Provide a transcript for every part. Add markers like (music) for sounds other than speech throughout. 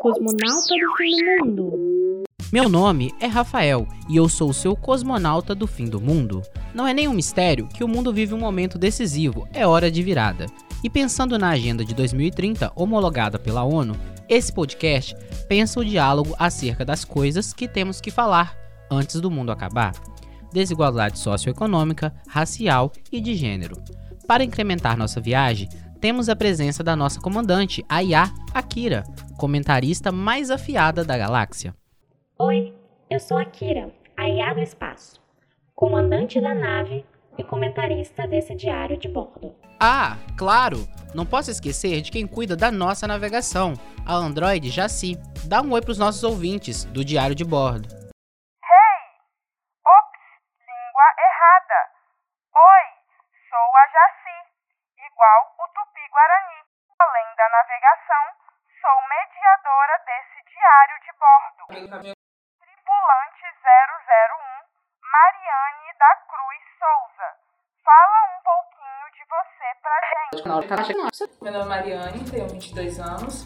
Cosmonauta do fim do mundo. Meu nome é Rafael e eu sou o seu cosmonauta do fim do mundo. Não é nenhum mistério que o mundo vive um momento decisivo, é hora de virada. E pensando na agenda de 2030 homologada pela ONU, esse podcast pensa o diálogo acerca das coisas que temos que falar antes do mundo acabar: desigualdade socioeconômica, racial e de gênero. Para incrementar nossa viagem, temos a presença da nossa comandante, a Yá Akira, comentarista mais afiada da galáxia. Oi, eu sou Akira, a Yá do espaço, comandante da nave e comentarista desse diário de bordo. Ah, claro! Não posso esquecer de quem cuida da nossa navegação, a Android Jaci. Dá um oi para os nossos ouvintes do diário de bordo. Hey! Ops, língua errada. Oi, sou a Jaci, igual o Tupi-Guarani. Além da navegação, sou mediadora desse diário de bordo. Tripulante 001, Mariane da Cruz Souza. Fala um pouquinho de você pra gente. Meu nome é Mariane, tenho 22 anos,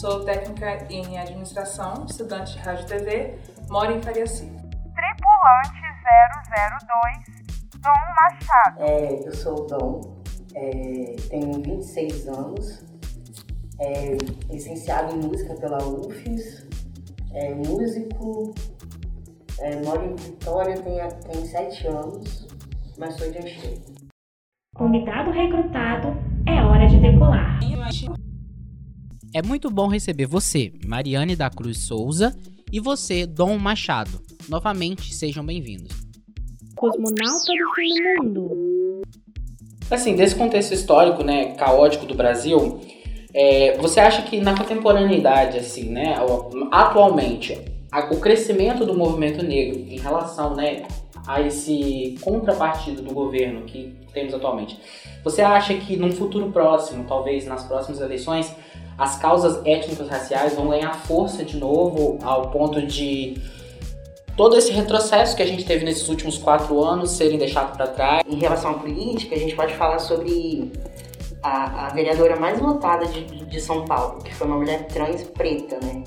sou técnica em administração, estudante de rádio e TV, moro em Cariacica. Tripulante 002, Dom Machado. É, eu sou o Dom, é, tenho 26 anos, é, licenciado em música pela UFES, é, músico, é, moro em Vitória, tenho, tenho 7 anos, mas sou de Anchieta. Convidado recrutado, é hora de decolar. É muito bom receber você, Mariane da Cruz Souza, e você, Dom Machado. Novamente, sejam bem-vindos. Cosmonauta do fim do mundo. Assim, desse contexto histórico, né, caótico do Brasil, é, você acha que na contemporaneidade, assim, né, atualmente, a- o crescimento do movimento negro em relação, né, a esse contrapartido do governo que temos atualmente, você acha que num futuro próximo, talvez nas próximas eleições, as causas étnicas raciais vão ganhar força de novo ao ponto de todo esse retrocesso que a gente teve nesses últimos quatro anos serem deixados para trás? Em relação à política, a gente pode falar sobre a, a vereadora mais votada de, de São Paulo, que foi uma mulher trans preta, né?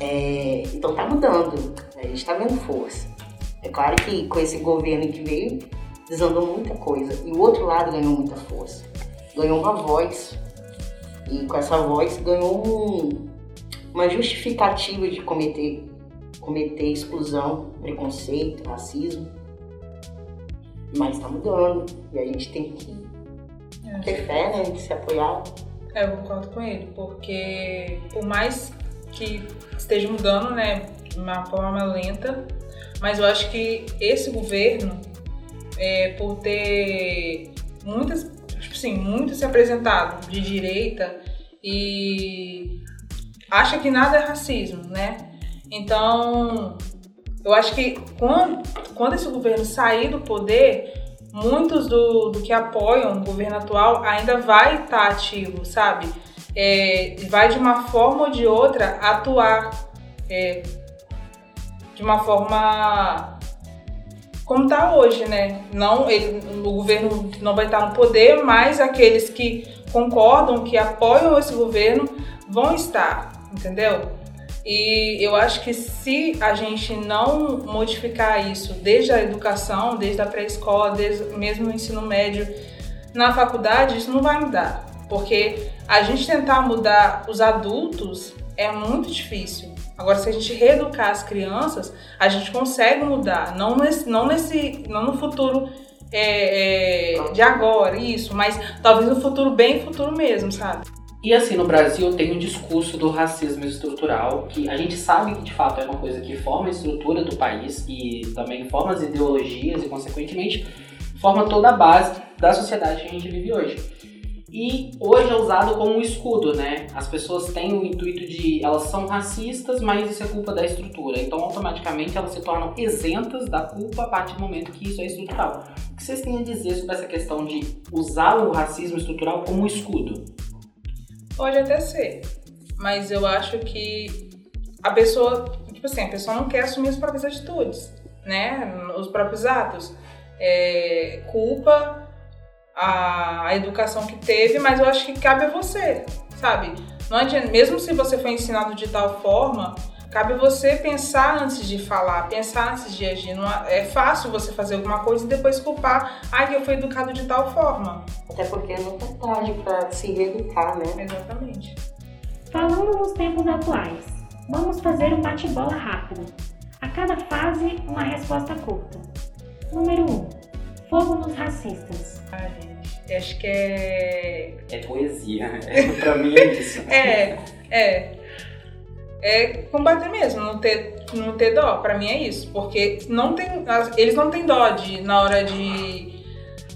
É, então tá mudando, a gente tá vendo força. É claro que com esse governo que veio, desandou muita coisa. E o outro lado ganhou muita força. Ganhou uma voz. E com essa voz ganhou um- uma justificativa de cometer, cometer exclusão, preconceito, racismo. Mas tá mudando. E a gente tem que ter fé, né? De se apoiar. É, eu concordo com ele, porque por mais que esteja mudando, né, de uma forma lenta, mas eu acho que esse governo, é, por ter muitas, tipo assim, muito se apresentado de direita e acha que nada é racismo, né? Então, eu acho que quando, quando esse governo sair do poder, muitos do, do que apoiam o governo atual ainda vai estar ativo, sabe? É, vai de uma forma ou de outra atuar é, de uma forma como está hoje, né? Não, ele, o governo não vai estar no poder, mas aqueles que concordam, que apoiam esse governo, vão estar, entendeu? E eu acho que se a gente não modificar isso desde a educação, desde a pré-escola, desde mesmo no ensino médio, na faculdade, isso não vai mudar. Porque a gente tentar mudar os adultos é muito difícil. Agora, se a gente reeducar as crianças, a gente consegue mudar. Não nesse, não nesse, não no futuro é, é, de agora, isso, mas talvez no futuro bem futuro mesmo, sabe? E assim, no Brasil tem um discurso do racismo estrutural, que a gente sabe que de fato é uma coisa que forma a estrutura do país e também forma as ideologias e, consequentemente, forma toda a base da sociedade que a gente vive hoje. E hoje é usado como um escudo, né? As pessoas têm o intuito de. Elas são racistas, mas isso é culpa da estrutura. Então, automaticamente, elas se tornam isentas da culpa a partir do momento que isso é estrutural. O que vocês têm a dizer sobre essa questão de usar o racismo estrutural como um escudo? Pode até ser, mas eu acho que a pessoa, tipo assim, a pessoa não quer assumir as próprias atitudes, né? Os próprios atos. É, culpa a, a educação que teve, mas eu acho que cabe a você, sabe? Não adianta, mesmo se você foi ensinado de tal forma, cabe você pensar antes de falar, pensar antes de agir. Não é fácil você fazer alguma coisa e depois culpar, ah, que eu fui educado de tal forma. Até porque nunca é tarde pra se reeducar, né? Exatamente. Falando nos tempos atuais, vamos fazer um bate-bola rápido. A cada fase, uma resposta curta. Número 1. Um, fogo nos racistas. Ah, gente, acho que é. É poesia. (laughs) pra mim é isso. É, é. É combater mesmo, não ter, não ter dó. Pra mim é isso. Porque não tem, eles não têm dó de, na hora de,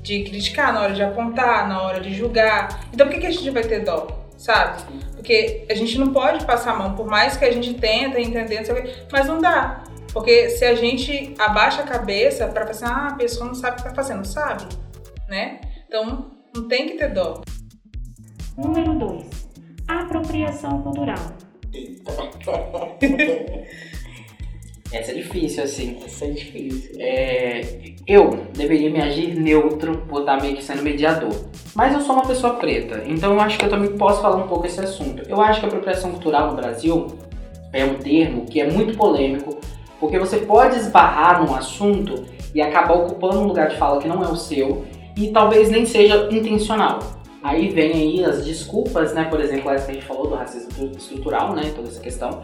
de criticar, na hora de apontar, na hora de julgar. Então por que, que a gente vai ter dó? Sabe? Porque a gente não pode passar a mão, por mais que a gente tenta entender, mas não dá. Porque se a gente abaixa a cabeça pra pensar, ah, a pessoa não sabe o que tá fazendo, sabe? Né? Então não tem que ter dó. Número 2. Apropriação cultural. (laughs) Essa é difícil, assim. Isso é difícil. É, eu deveria me agir neutro por estar meio que sendo mediador. Mas eu sou uma pessoa preta, então eu acho que eu também posso falar um pouco esse assunto. Eu acho que a apropriação cultural no Brasil é um termo que é muito polêmico, porque você pode esbarrar num assunto e acabar ocupando um lugar de fala que não é o seu e talvez nem seja intencional. Aí vem aí as desculpas, né? Por exemplo, essa que a gente falou do racismo estrutural, né? Toda essa questão.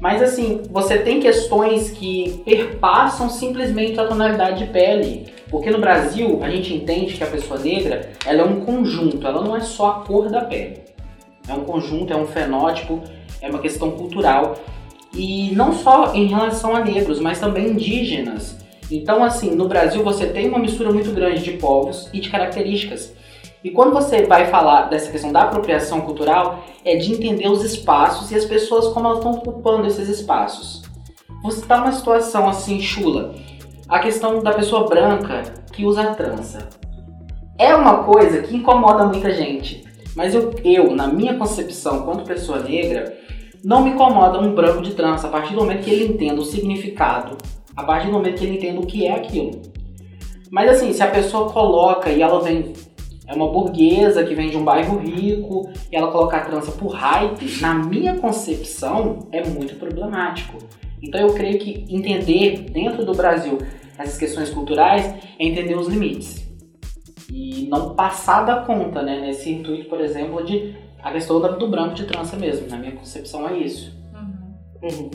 Mas assim, você tem questões que perpassam simplesmente a tonalidade de pele. Porque no Brasil, a gente entende que a pessoa negra, ela é um conjunto, ela não é só a cor da pele. É um conjunto, é um fenótipo, é uma questão cultural. E não só em relação a negros, mas também indígenas. Então, assim, no Brasil você tem uma mistura muito grande de povos e de características. E quando você vai falar dessa questão da apropriação cultural, é de entender os espaços e as pessoas como elas estão ocupando esses espaços. Você está numa situação assim, chula. A questão da pessoa branca que usa trança. É uma coisa que incomoda muita gente. Mas eu, eu, na minha concepção, quanto pessoa negra, não me incomoda um branco de trança a partir do momento que ele entenda o significado, a partir do momento que ele entenda o que é aquilo. Mas assim, se a pessoa coloca e ela vem é uma burguesa que vem de um bairro rico e ela colocar a trança por hype, na minha concepção, é muito problemático. Então eu creio que entender dentro do Brasil essas questões culturais é entender os limites. E não passar da conta, né? Nesse intuito, por exemplo, de a questão do branco de trança mesmo. Na minha concepção é isso. Uhum.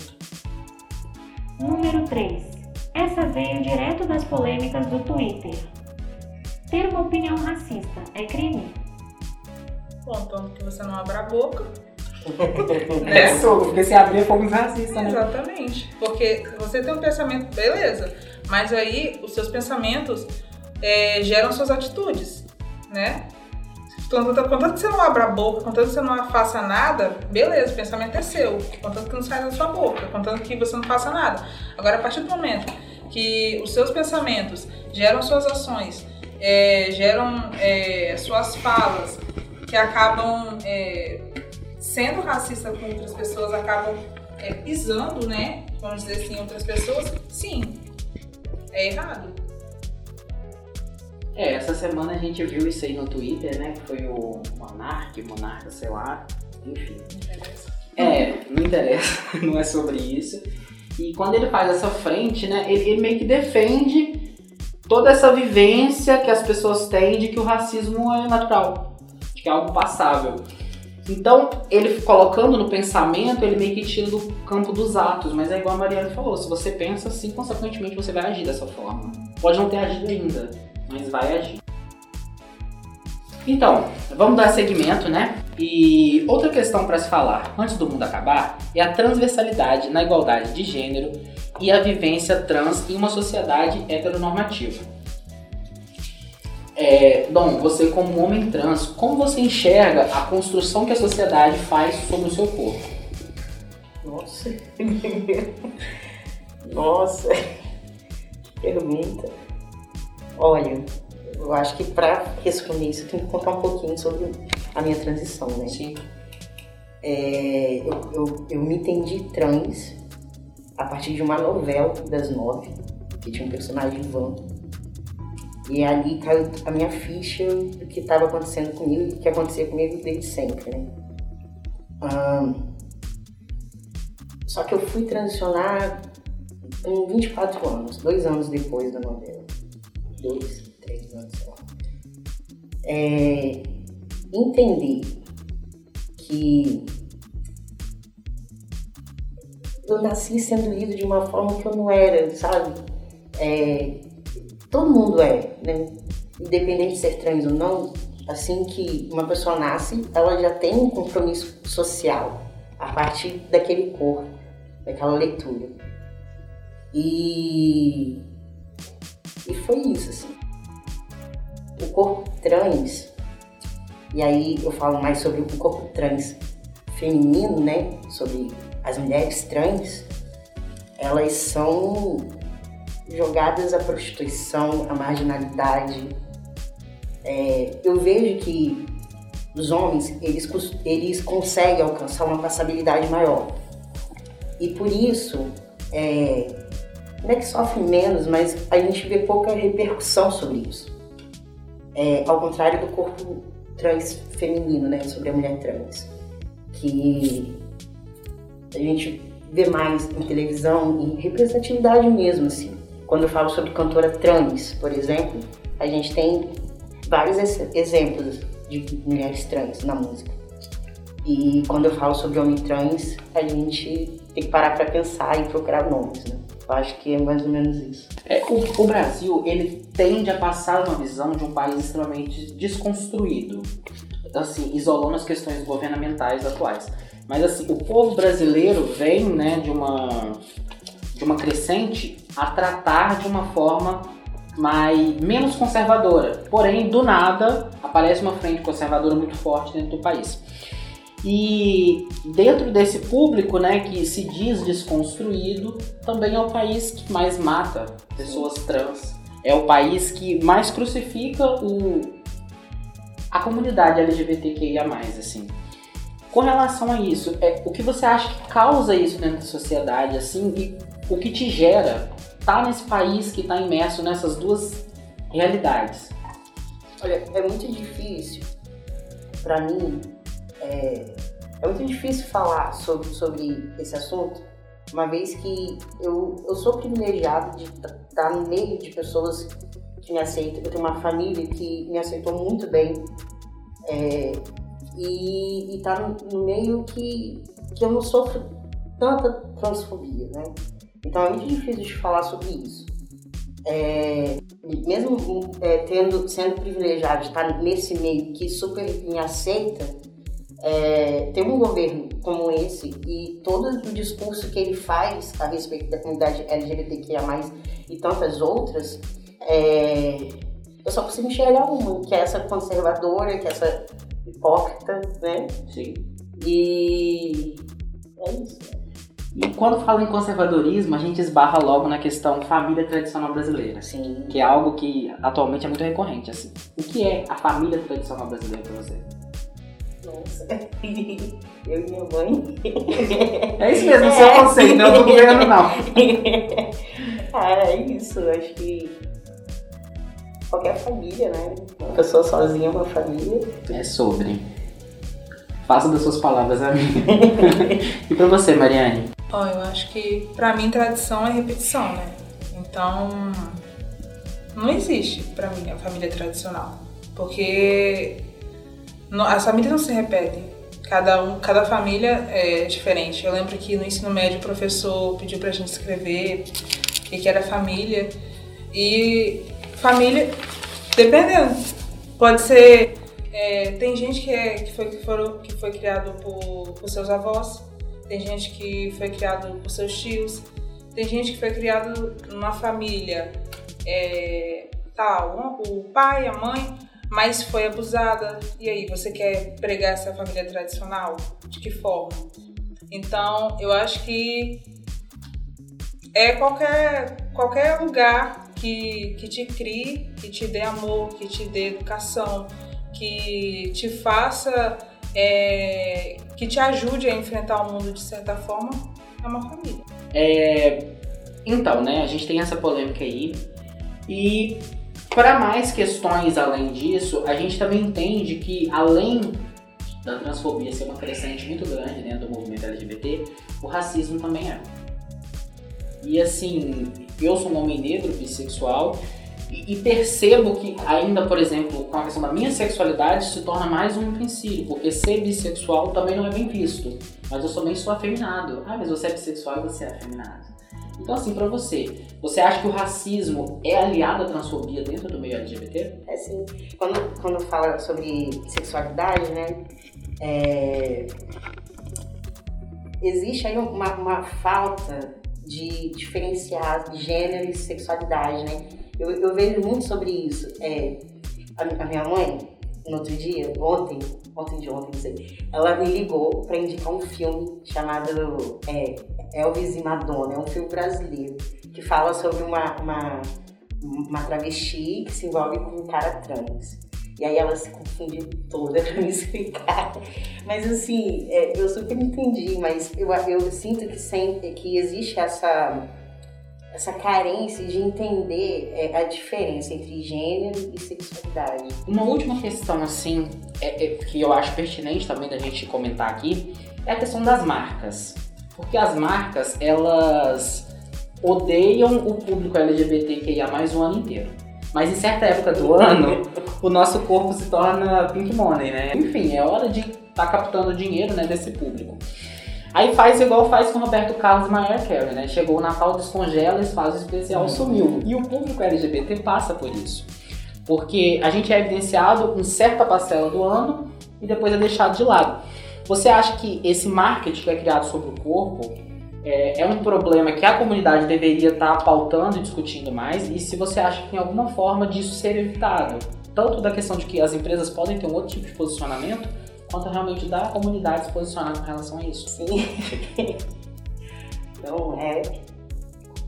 Número 3. Essa veio direto das polêmicas do Twitter. Ter uma opinião racista é crime? Bom, tanto que você não abra a boca. (laughs) É soco, porque se abrir é fogo racista, né? Exatamente. Porque você tem um pensamento, beleza. Mas aí os seus pensamentos é, geram suas atitudes, né? Contanto, contanto que você não abra a boca, contanto que você não faça nada, beleza, o pensamento é seu. Contanto que não sai da sua boca, contanto que você não faça nada. Agora, a partir do momento que os seus pensamentos geram suas ações, é, geram é, suas falas, que acabam é, sendo racista com outras pessoas, acabam é, pisando, né? Vamos dizer assim, outras pessoas, sim, é errado. É, essa semana a gente viu isso aí no Twitter, né? Que foi o Monark, Monarca, sei lá. Enfim. É, não interessa, (laughs) não é sobre isso. E quando ele faz essa frente, né, ele, ele meio que defende toda essa vivência que as pessoas têm de que o racismo é natural, de que é algo passável. Então, ele colocando no pensamento, ele meio que tira do campo dos atos, mas é igual a Mariana falou, se você pensa assim, consequentemente você vai agir dessa forma. Pode não ter agido ainda, mas vai agir. Então, vamos dar segmento, né? E outra questão para se falar antes do mundo acabar é a transversalidade na igualdade de gênero e a vivência trans em uma sociedade heteronormativa. É, Dom, você como homem trans, como você enxerga a construção que a sociedade faz sobre o seu corpo? Nossa. (laughs) Nossa. Pergunta. Olha, eu acho que pra responder isso eu tenho que contar um pouquinho sobre a minha transição, né? Sim. É, eu, eu, eu me entendi trans a partir de uma novela das nove, que tinha um personagem Ivan. E ali caiu a minha ficha do que estava acontecendo comigo e que acontecia comigo desde sempre, né? Ahn, só que eu fui transicionar com 24 anos, dois anos depois da novela. Dois, três anos, sei lá. É, entender que eu nasci sendo lido de uma forma que eu não era, sabe? É, todo mundo é, né? Independente de ser trans ou não, assim que uma pessoa nasce, ela já tem um compromisso social a partir daquele corpo, daquela leitura. E, e foi isso, assim. O corpo trans, e aí eu falo mais sobre o corpo trans feminino, né? Sobre as mulheres trans, elas são jogadas à prostituição, à marginalidade. É, eu vejo que os homens eles, eles conseguem alcançar uma passabilidade maior. E por isso, é, não é que sofre menos, mas a gente vê pouca repercussão sobre isso. É, ao contrário do corpo trans feminino, né, sobre a mulher trans, que a gente vê mais em televisão, em representatividade mesmo, assim. Quando eu falo sobre cantora trans, por exemplo, a gente tem vários ex- exemplos de mulheres trans na música. E quando eu falo sobre homem trans, a gente tem que parar para pensar e procurar nomes, né? Eu acho que é mais ou menos isso. É, o, o Brasil, ele tende a passar uma visão de um país extremamente desconstruído, assim, isolando as questões governamentais atuais. Mas assim, o povo brasileiro vem, né, de uma de uma crescente a tratar de uma forma mais menos conservadora. Porém, do nada aparece uma frente conservadora muito forte dentro do país. E dentro desse público, né, que se diz desconstruído, também é o país que mais mata pessoas trans. É o país que mais crucifica o, a comunidade LGBTQIA+, assim. Com relação a isso, é, o que você acha que causa isso dentro da sociedade, assim, e o que te gera estar nesse país que está imerso nessas duas realidades? Olha, é muito difícil para mim, é, é muito difícil falar sobre, sobre esse assunto, uma vez que eu, eu sou privilegiado de estar no meio de pessoas que me aceitam. Eu tenho uma família que me aceitou muito bem é, e estar no, no meio que, que eu não sofro tanta transfobia, né? Então é muito difícil de falar sobre isso. É, mesmo é, tendo, sendo privilegiado de estar nesse meio que super me aceita, é, ter um governo como esse e todo o discurso que ele faz a respeito da comunidade LGBTQIA+, e tantas outras, é, eu só consigo enxergar uma, que é essa conservadora, que é essa hipócrita, né? Sim. E é isso. E quando fala em conservadorismo, a gente esbarra logo na questão família tradicional brasileira, Assim, que é algo que atualmente é muito recorrente. Assim. O que é a família tradicional brasileira para você? nossa. (laughs) Eu e minha mãe. É isso mesmo, seu conceito, não é do governo, não. (laughs) ah, é isso. Acho que qualquer família, né? Uma pessoa sozinha é uma família. É sobre. Faça das suas palavras a minha. (laughs) e pra você, Mariane? Ó, eu acho que pra mim tradição é repetição, né? Então não existe pra mim a família tradicional, porque as famílias não se repetem. Cada um, cada família é diferente. Eu lembro que no ensino médio o professor pediu pra gente escrever o que era família e família dependendo pode ser é, tem gente que, é, que, foi, que, foram, que foi criado por, por seus avós, tem gente que foi criado por seus tios, tem gente que foi criado numa família é, tal, o pai, a mãe, mas foi abusada. E aí, você quer pregar essa família tradicional? De que forma? Então, eu acho que é qualquer, qualquer lugar que, que te crie, que te dê amor, que te dê educação, que te faça, é, que te ajude a enfrentar o mundo de certa forma, é uma família. É, então, né, a gente tem essa polêmica aí. E para mais questões além disso, a gente também entende que além da transfobia ser uma crescente muito grande dentro do movimento LGBT, o racismo também é. E assim, eu sou um homem negro, bissexual, e, e percebo que ainda, por exemplo, com a questão da minha sexualidade se torna mais um empecilho, porque ser bissexual também não é bem visto. Mas eu também sou afeminado. Ah, mas você é bissexual e você é afeminado. Então, assim, pra você, você acha que o racismo é aliado à transfobia dentro do meio LGBT? É sim. Quando, quando fala sobre sexualidade, né? é, existe aí uma, uma falta de diferenciar gênero e sexualidade, né? Eu, eu vejo muito sobre isso. É, a, a minha mãe, no outro dia, ontem, ontem de ontem, não sei, ela me ligou para indicar um filme chamado é, Elvis e Madonna. É um filme brasileiro que fala sobre uma, uma, uma travesti que se envolve com um cara trans. E aí ela se confunde toda (laughs) pra me explicar. Mas assim, é, eu super entendi, mas eu, eu sinto que, sempre, que existe essa, essa carência de entender é, a diferença entre gênero e sexualidade. Uma última questão, assim, é, é, que eu acho pertinente também da gente comentar aqui, é a questão das marcas. Porque as marcas, elas odeiam o público LGBTQIA mais o ano inteiro. Mas em certa época do ano, o nosso corpo se torna pink money, né? Enfim, é hora de estar tá captando dinheiro né, desse público. Aí faz igual faz com Roberto Carlos e Mariah Carey, né? Chegou o Natal, descongela, fazem o especial, uhum. sumiu. E o público LGBT passa por isso. Porque a gente é evidenciado em certa parcela do ano e depois é deixado de lado. Você acha que esse marketing que é criado sobre o corpo é, é, um problema que a comunidade deveria estar tá pautando e discutindo mais, e se você acha que tem alguma forma disso ser evitado, tanto da questão de que as empresas podem ter um outro tipo de posicionamento, quanto realmente da comunidade se posicionar com relação a isso. Sim. (laughs) então, é.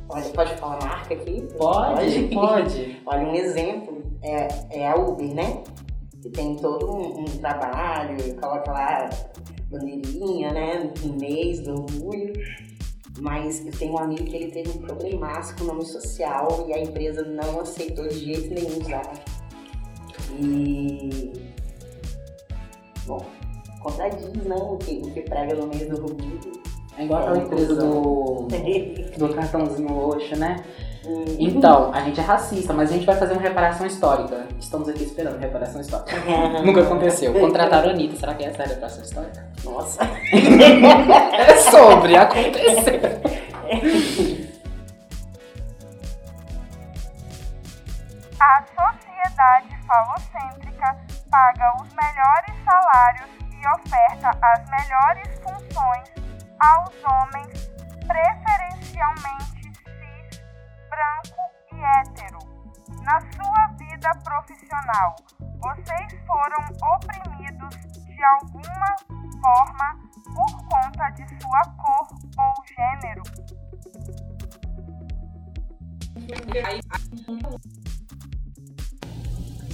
Olha, pode falar marca aqui? Pode, (laughs) pode. Olha, um exemplo é, é a Uber, né? Que tem todo um, um trabalho, coloca lá bandeirinha, né? No mês do orgulho. Mas eu tenho um amigo que ele teve um problemaço com o nome social e a empresa não aceitou de jeito nenhum usar. E. Bom, contradiz, né? O que, o que prega no meio do rubido. É igual aquela é, empresa do, do cartãozinho roxo, né? Então, a gente é racista, mas a gente vai fazer uma reparação histórica. Estamos aqui esperando reparação histórica. (laughs) Nunca aconteceu. Contrataram a Anitta. Será que essa é a reparação histórica? Nossa. (laughs) é sobre acontecer. A sociedade falocêntrica paga os melhores salários e oferta as melhores funções aos homens, preferencialmente branco e hétero. Na sua vida profissional, vocês foram oprimidos de alguma forma por conta de sua cor ou gênero?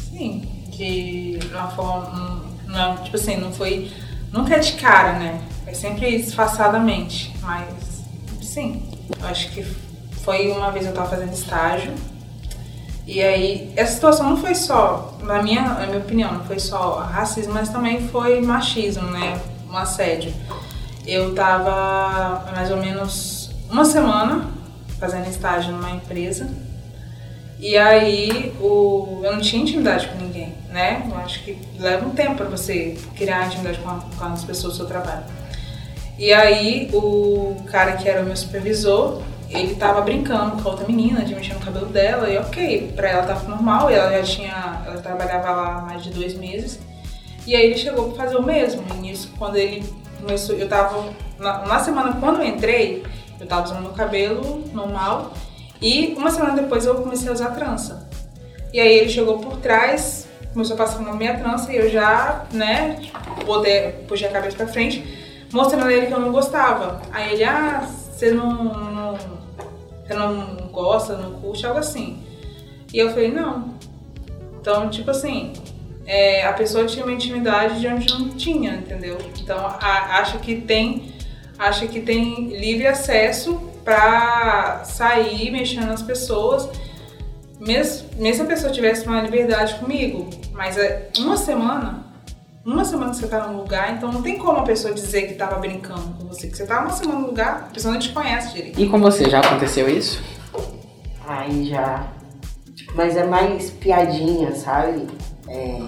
Sim, de uma forma. Não, tipo assim, não foi. Nunca é de cara, né? É sempre disfarçadamente. Mas, sim, eu acho que foi uma vez eu tava fazendo estágio. E aí, essa situação não foi só, na minha, na minha opinião, não foi só racismo, mas também foi machismo, né? Um assédio. Eu tava mais ou menos uma semana fazendo estágio numa empresa. E aí o, eu não tinha intimidade com ninguém, né? Eu acho que leva um tempo para você criar intimidade com, a, com as pessoas do seu trabalho. E aí o cara que era o meu supervisor, ele tava brincando com a outra menina, de mexer no cabelo dela, e ok, pra ela tava normal, e ela já tinha. Ela trabalhava lá mais de dois meses. E aí ele chegou pra fazer o mesmo. E nisso, quando ele começou, eu tava. Na, na semana quando eu entrei, eu tava usando meu cabelo normal. E uma semana depois eu comecei a usar trança. E aí ele chegou por trás, começou a passar na minha trança e eu já, né, poder, puxei a cabeça pra frente, mostrando a ele que eu não gostava. Aí ele, ah, você não, não, não gosta, não curte, algo assim. E eu falei, não. Então, tipo assim, é, a pessoa tinha uma intimidade de onde não tinha, entendeu? Então, a, acho que tem acho que tem livre acesso para sair mexendo nas pessoas, mesmo, mesmo se a pessoa tivesse uma liberdade comigo, mas é uma semana uma semana que você tá num lugar, então não tem como a pessoa dizer que tava brincando com você. Que você tá uma semana no lugar, a pessoa não te conhece direito. E com você, já aconteceu isso? Aí já. Mas é mais piadinha, sabe? É.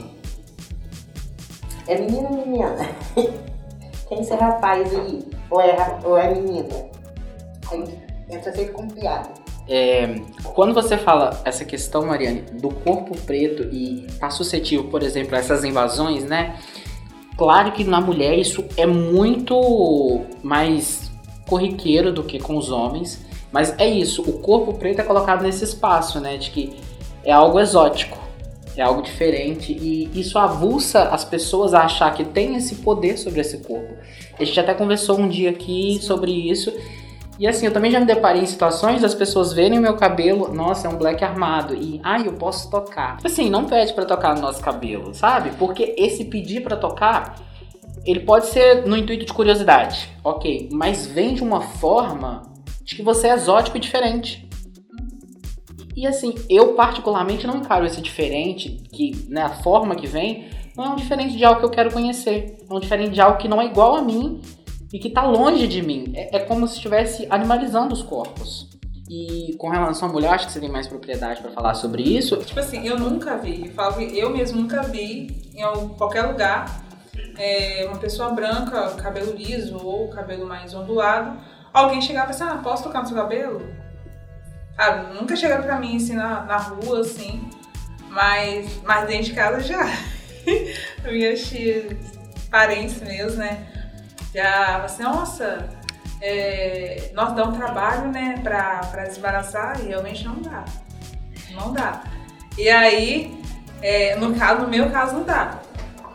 É menino ou menina? (laughs) Quem esse rapaz aí? Ou é, ou é menina? Entra sempre com piada. É, quando você fala essa questão, Mariane, do corpo preto e tá suscetível, por exemplo, a essas invasões, né? Claro que na mulher isso é muito mais corriqueiro do que com os homens, mas é isso, o corpo preto é colocado nesse espaço, né? De que é algo exótico, é algo diferente e isso avulsa as pessoas a achar que tem esse poder sobre esse corpo. A gente até conversou um dia aqui sobre isso e assim, eu também já me deparei em situações das pessoas verem meu cabelo, nossa, é um black armado, e ai, eu posso tocar. Assim, não pede pra tocar no nosso cabelo, sabe? Porque esse pedir pra tocar, ele pode ser no intuito de curiosidade, ok, mas vem de uma forma de que você é exótico e diferente. E assim, eu particularmente não encaro esse diferente, que né, a forma que vem, não é um diferente de algo que eu quero conhecer, é um diferente de algo que não é igual a mim e que tá longe de mim. É, é como se estivesse animalizando os corpos. E com relação à mulher, acho que você tem mais propriedade para falar sobre isso. Tipo assim, eu nunca vi, eu falo eu mesmo nunca vi em qualquer lugar é, uma pessoa branca, cabelo liso ou cabelo mais ondulado, alguém chegar e pensar, ah, posso tocar no seu cabelo? Ah, nunca chegaram pra mim assim na, na rua, assim, mas, mas dentro de casa já. (laughs) Minhas tias, parentes meus, né? Já assim, nossa, é, nós dá um trabalho, né, pra, pra desembaraçar e realmente não dá. Não dá. E aí, é, no caso, no meu caso, não dá.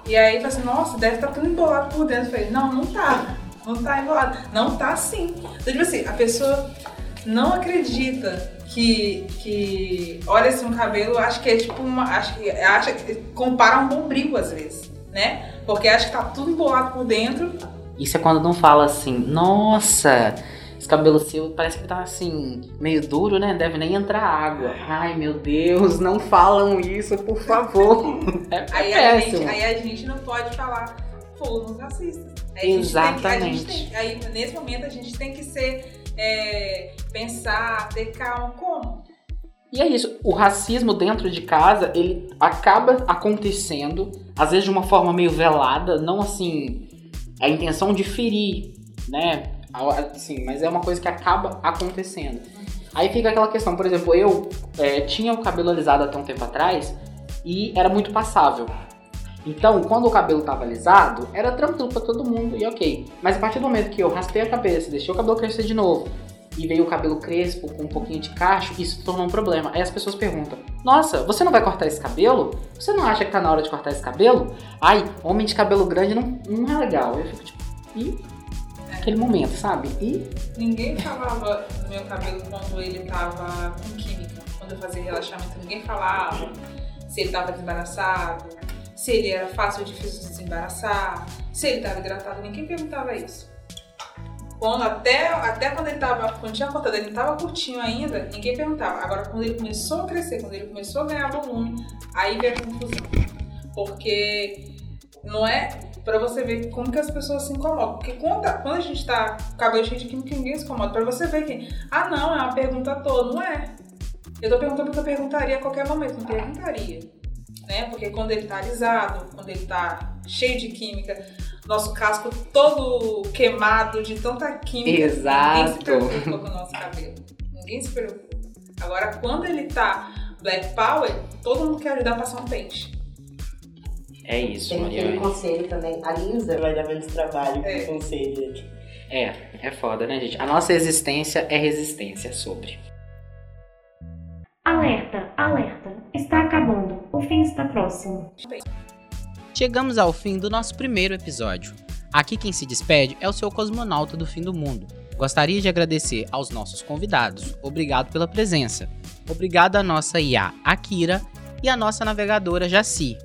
E aí, fala assim, nossa, deve estar tudo embolado por dentro. Eu falei, não, não tá. Não tá embolado. Não tá sim. Então, tipo assim, a pessoa não acredita que, que olha assim um cabelo, acho que é tipo uma. Acho que, acha compara um bombril às vezes, né? Porque acha que tá tudo embolado por dentro. Isso é quando não fala assim, nossa, esse cabelo seu parece que tá assim, meio duro, né? Deve nem entrar água. Ai meu Deus, não falam isso, por favor. (laughs) É, Aí, a gente, aí a gente não pode falar fomos racistas. Aí tem Exatamente. tem- aí nesse momento a gente tem que ser. é, pensar, ter calma. Como? E é isso, o racismo dentro de casa, ele acaba acontecendo, às vezes de uma forma meio velada, não assim, a intenção de ferir, né? Assim, mas é uma coisa que acaba acontecendo. Aí fica aquela questão, por exemplo, eu é, tinha o cabelo alisado até um tempo atrás e era muito passável. Então, quando o cabelo tava alisado, era tranquilo pra todo mundo e ok. Mas a partir do momento que eu raspei a cabeça, deixei o cabelo crescer de novo, e veio o cabelo crespo com um pouquinho de cacho, isso tornou um problema. Aí as pessoas perguntam: Nossa, você não vai cortar esse cabelo? Você não acha que tá na hora de cortar esse cabelo? Ai, homem de cabelo grande não, não é legal. Eu fico tipo, e? Aquele momento, sabe? E Ninguém falava no meu cabelo quando ele tava com química, quando eu fazia relaxamento. Ninguém falava se ele tava desembaraçado, se ele era fácil ou difícil de desembaraçar, se ele tava hidratado. Ninguém perguntava isso. Quando, até, até quando ele tava, quando tinha cortado, ele tava curtinho ainda, ninguém perguntava. Agora, quando ele começou a crescer, quando ele começou a ganhar volume, aí veio a confusão. Porque não é pra você ver como que as pessoas se incomodam. Porque quando, quando a gente tá cabelo cheio de química, ninguém se incomoda. Pra você ver que, ah não, é uma pergunta à toa. Não é. Eu tô perguntando porque eu perguntaria a qualquer momento, não perguntaria. Né? Porque quando ele tá alisado, quando ele tá cheio de química, nosso casco todo queimado de tanta química, ninguém se Exato. preocupa com o nosso cabelo. Ninguém se preocupa. Agora, quando ele tá Black Power, todo mundo quer ajudar a passar um pente. é isso, Tem aquele Mariane. conselho também. A Lisa vai dar menos trabalho com É. o conselho. É, é foda, né, gente? A nossa existência é resistência sobre. Alerta, alerta. Está acabando. O fim está próximo. Chegamos ao fim do nosso primeiro episódio. Aqui quem se despede é o seu cosmonauta do fim do mundo. Gostaria de agradecer aos nossos convidados. Obrigado pela presença. Obrigado à nossa IA Akira e à nossa navegadora Jaci.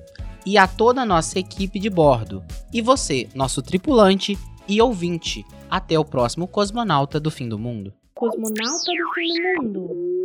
E a toda a nossa equipe de bordo. E você, nosso tripulante e ouvinte. Até o próximo cosmonauta do fim do mundo. Cosmonauta do fim do mundo.